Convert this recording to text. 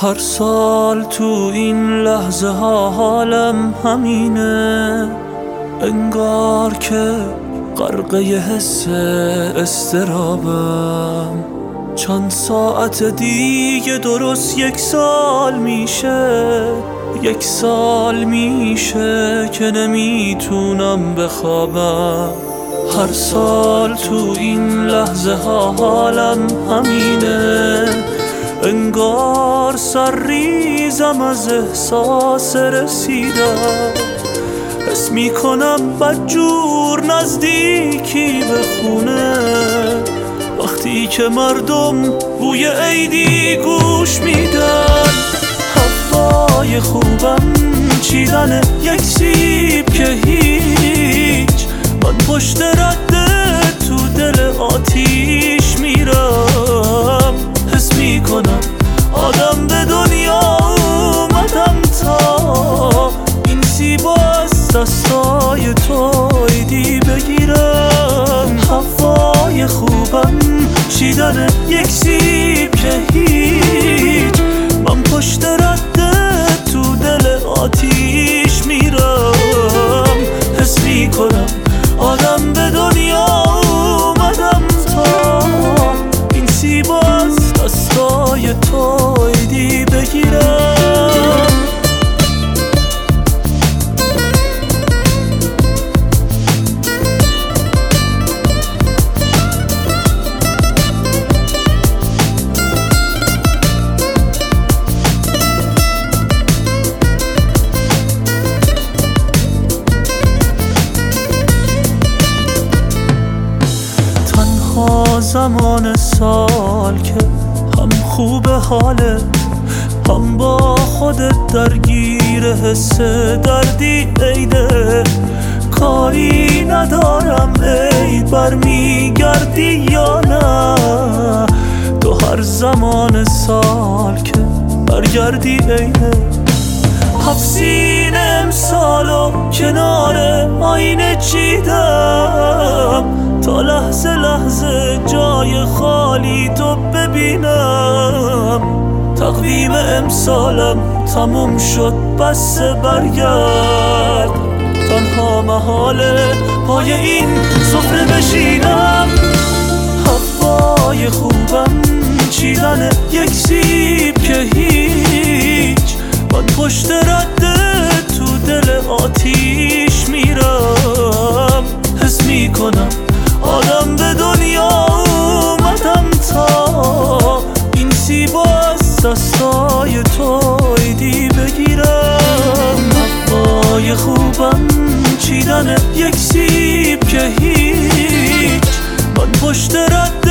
هر سال تو این لحظه ها حالم همینه. انگار که غرقه حس استرابم. چند ساعت دیگه درست یک سال میشه. یک سال میشه که نمی‌تونم بخوابم. هر سال تو این لحظه ها حالم همینه. انگار سر ریزم از احساس رسیدم حس می‌کنم بدجور نزدیکی به خونه. وقتی که مردم بوی عیدی گوش میدن هوای خوبم چیدن یک سیب که هیچ. من پشت دستای تو ایدی بگیرم. هوای خوبم چیدن یک سیب که هیچ. من پشت رده تو دل آتیش میرم. حس می‌کنم زمان سال که هم خوب حاله هم با خودت درگیر حس دردی عیده کاری ندارم عید برمیگردی یا نه؟ تو هر زمان سال که برگردی عیده هفت امسالو کنار آینه چیدم لحظه لحظه جای خالی تو ببینم. تقویم امسالم تموم شد بس برگرد. تنها محاله پای این سفره بشینم هوای خوبم چیدن یک سیب که هیچ. من پشت رده تو دل آتیش میرم. حس می‌کنم هیچ. من پشت آتیش